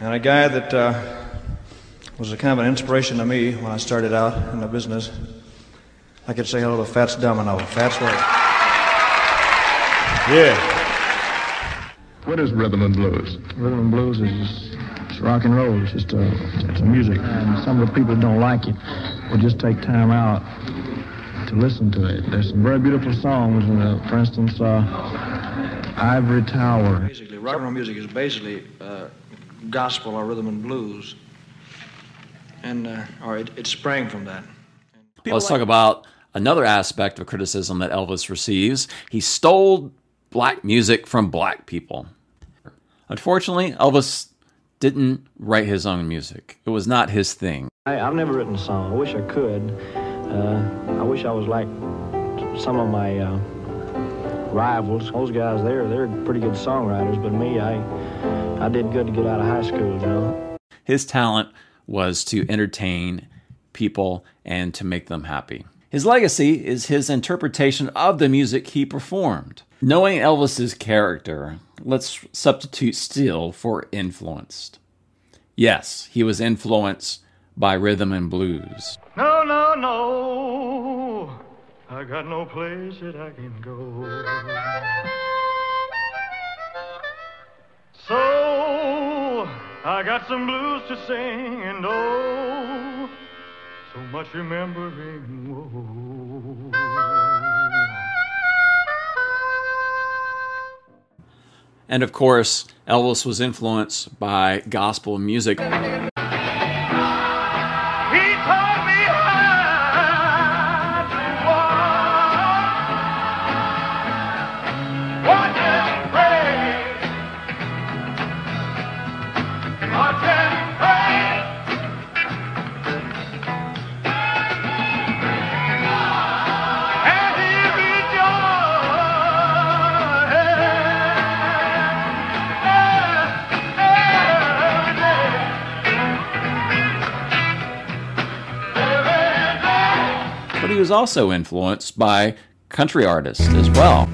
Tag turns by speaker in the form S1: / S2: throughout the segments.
S1: And a guy that uh, was a kind of an inspiration to me when I started out in the business. I could say hello to Fats Domino. Fats what?
S2: Yeah.
S3: What is rhythm and blues?
S4: Rhythm and blues is just rock and roll. It's just uh, it's a music. And some of the people that don't like it will just take time out to listen to it. There's some very beautiful songs. Uh, for instance, uh, Ivory Tower.
S1: Basically, rock and roll music is basically uh, gospel or rhythm and blues, and uh, or it, it sprang from that.
S5: Let's talk about another aspect of criticism that Elvis receives. He stole black music from black people. Unfortunately, Elvis didn't write his own music. It was not his thing.
S4: I, have never written a song. I wish I could. Uh, I wish I was like some of my uh, rivals. Those guys there, they're pretty good songwriters, but me, I, I did good to get out of high school, you know.
S5: His talent was to entertain people and to make them happy. His legacy is his interpretation of the music he performed. Knowing Elvis's character, let's substitute still for influenced. Yes, he was influenced by rhythm and blues.
S2: No, no, no. I got no place that I can go. I got some blues to sing and oh, so much remembering. Whoa.
S5: And of course, Elvis was influenced by gospel music.
S2: He taught me
S5: was also influenced by country artists as well.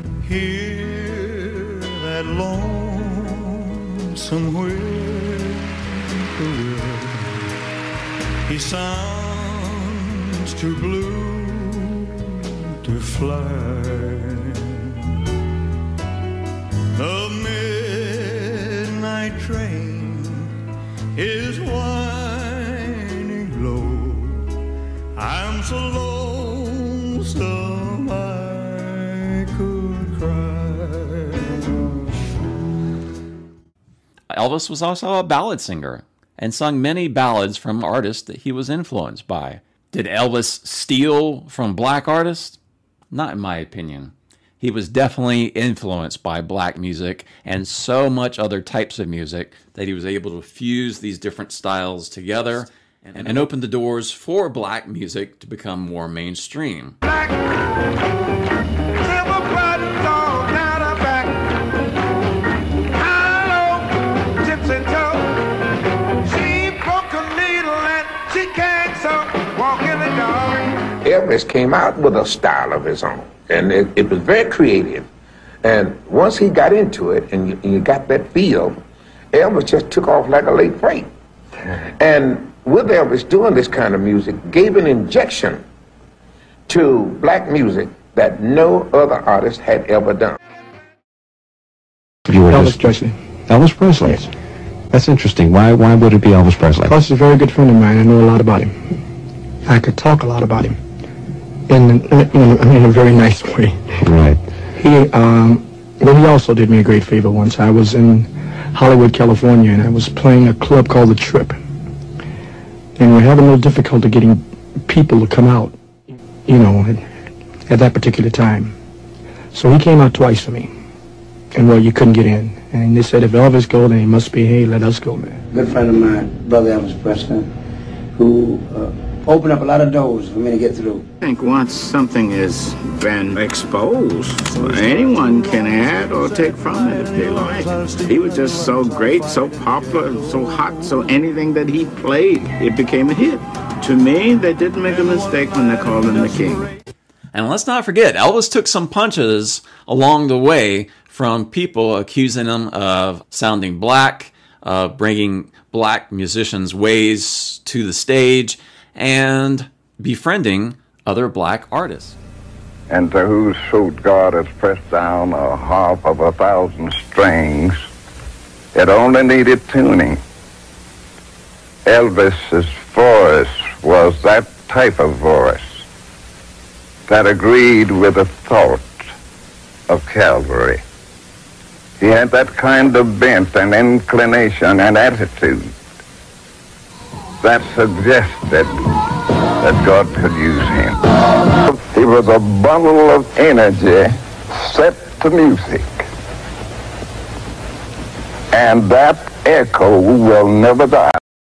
S2: He sounds too blue to fly. The midnight train is winding low. I'm so lonesome I could cry.
S5: Elvis was also a ballad singer and sung many ballads from artists that he was influenced by. Did Elvis steal from black artists? Not in my opinion. He was definitely influenced by black music and so much other types of music that he was able to fuse these different styles together and, and open the doors for black music to become more mainstream.
S6: Silver
S7: Elvis came out with a style of his own, and it, it was very creative. And once he got into it, and you, and you got that feel, Elvis just took off like a late freight. And with Elvis doing this kind of music, gave an injection to black music that no other artist had ever done.
S8: You were
S9: Elvis
S8: just-
S9: Presley.
S8: Elvis Presley. That's interesting. Why? Why would it be Elvis Presley?
S9: Because he's a very good friend of mine. I know a lot about him. I could talk a lot about him. In, in, in, in a very nice way.
S8: Right.
S9: He, um, well, he also did me a great favor once. I was in Hollywood, California, and I was playing a club called The Trip. And we're having a little difficulty getting people to come out, you know, at, at that particular time. So he came out twice for me. And, well, you couldn't get in. And they said, if Elvis go, then he must be, hey, let us go, man.
S10: good friend of mine, brother Elvis Presley, who uh, opened up a lot of doors for me to get through.
S11: I think once something has been exposed, anyone can add or take from it if they like. He was just so great, so popular, so hot, so anything that he played, it became a hit. To me, they didn't make a mistake when they called him the king.
S5: And let's not forget, Elvis took some punches along the way from people accusing him of sounding black, uh, bringing black musicians' ways to the stage and befriending other black artists.
S12: And to whose throat God has pressed down a harp of a thousand strings, it only needed tuning. Elvis's voice was that type of voice that agreed with the thought of Calvary. He had that kind of bent and inclination and attitude that suggested that God could use him. He was a bundle of energy set to music. And that echo will never die.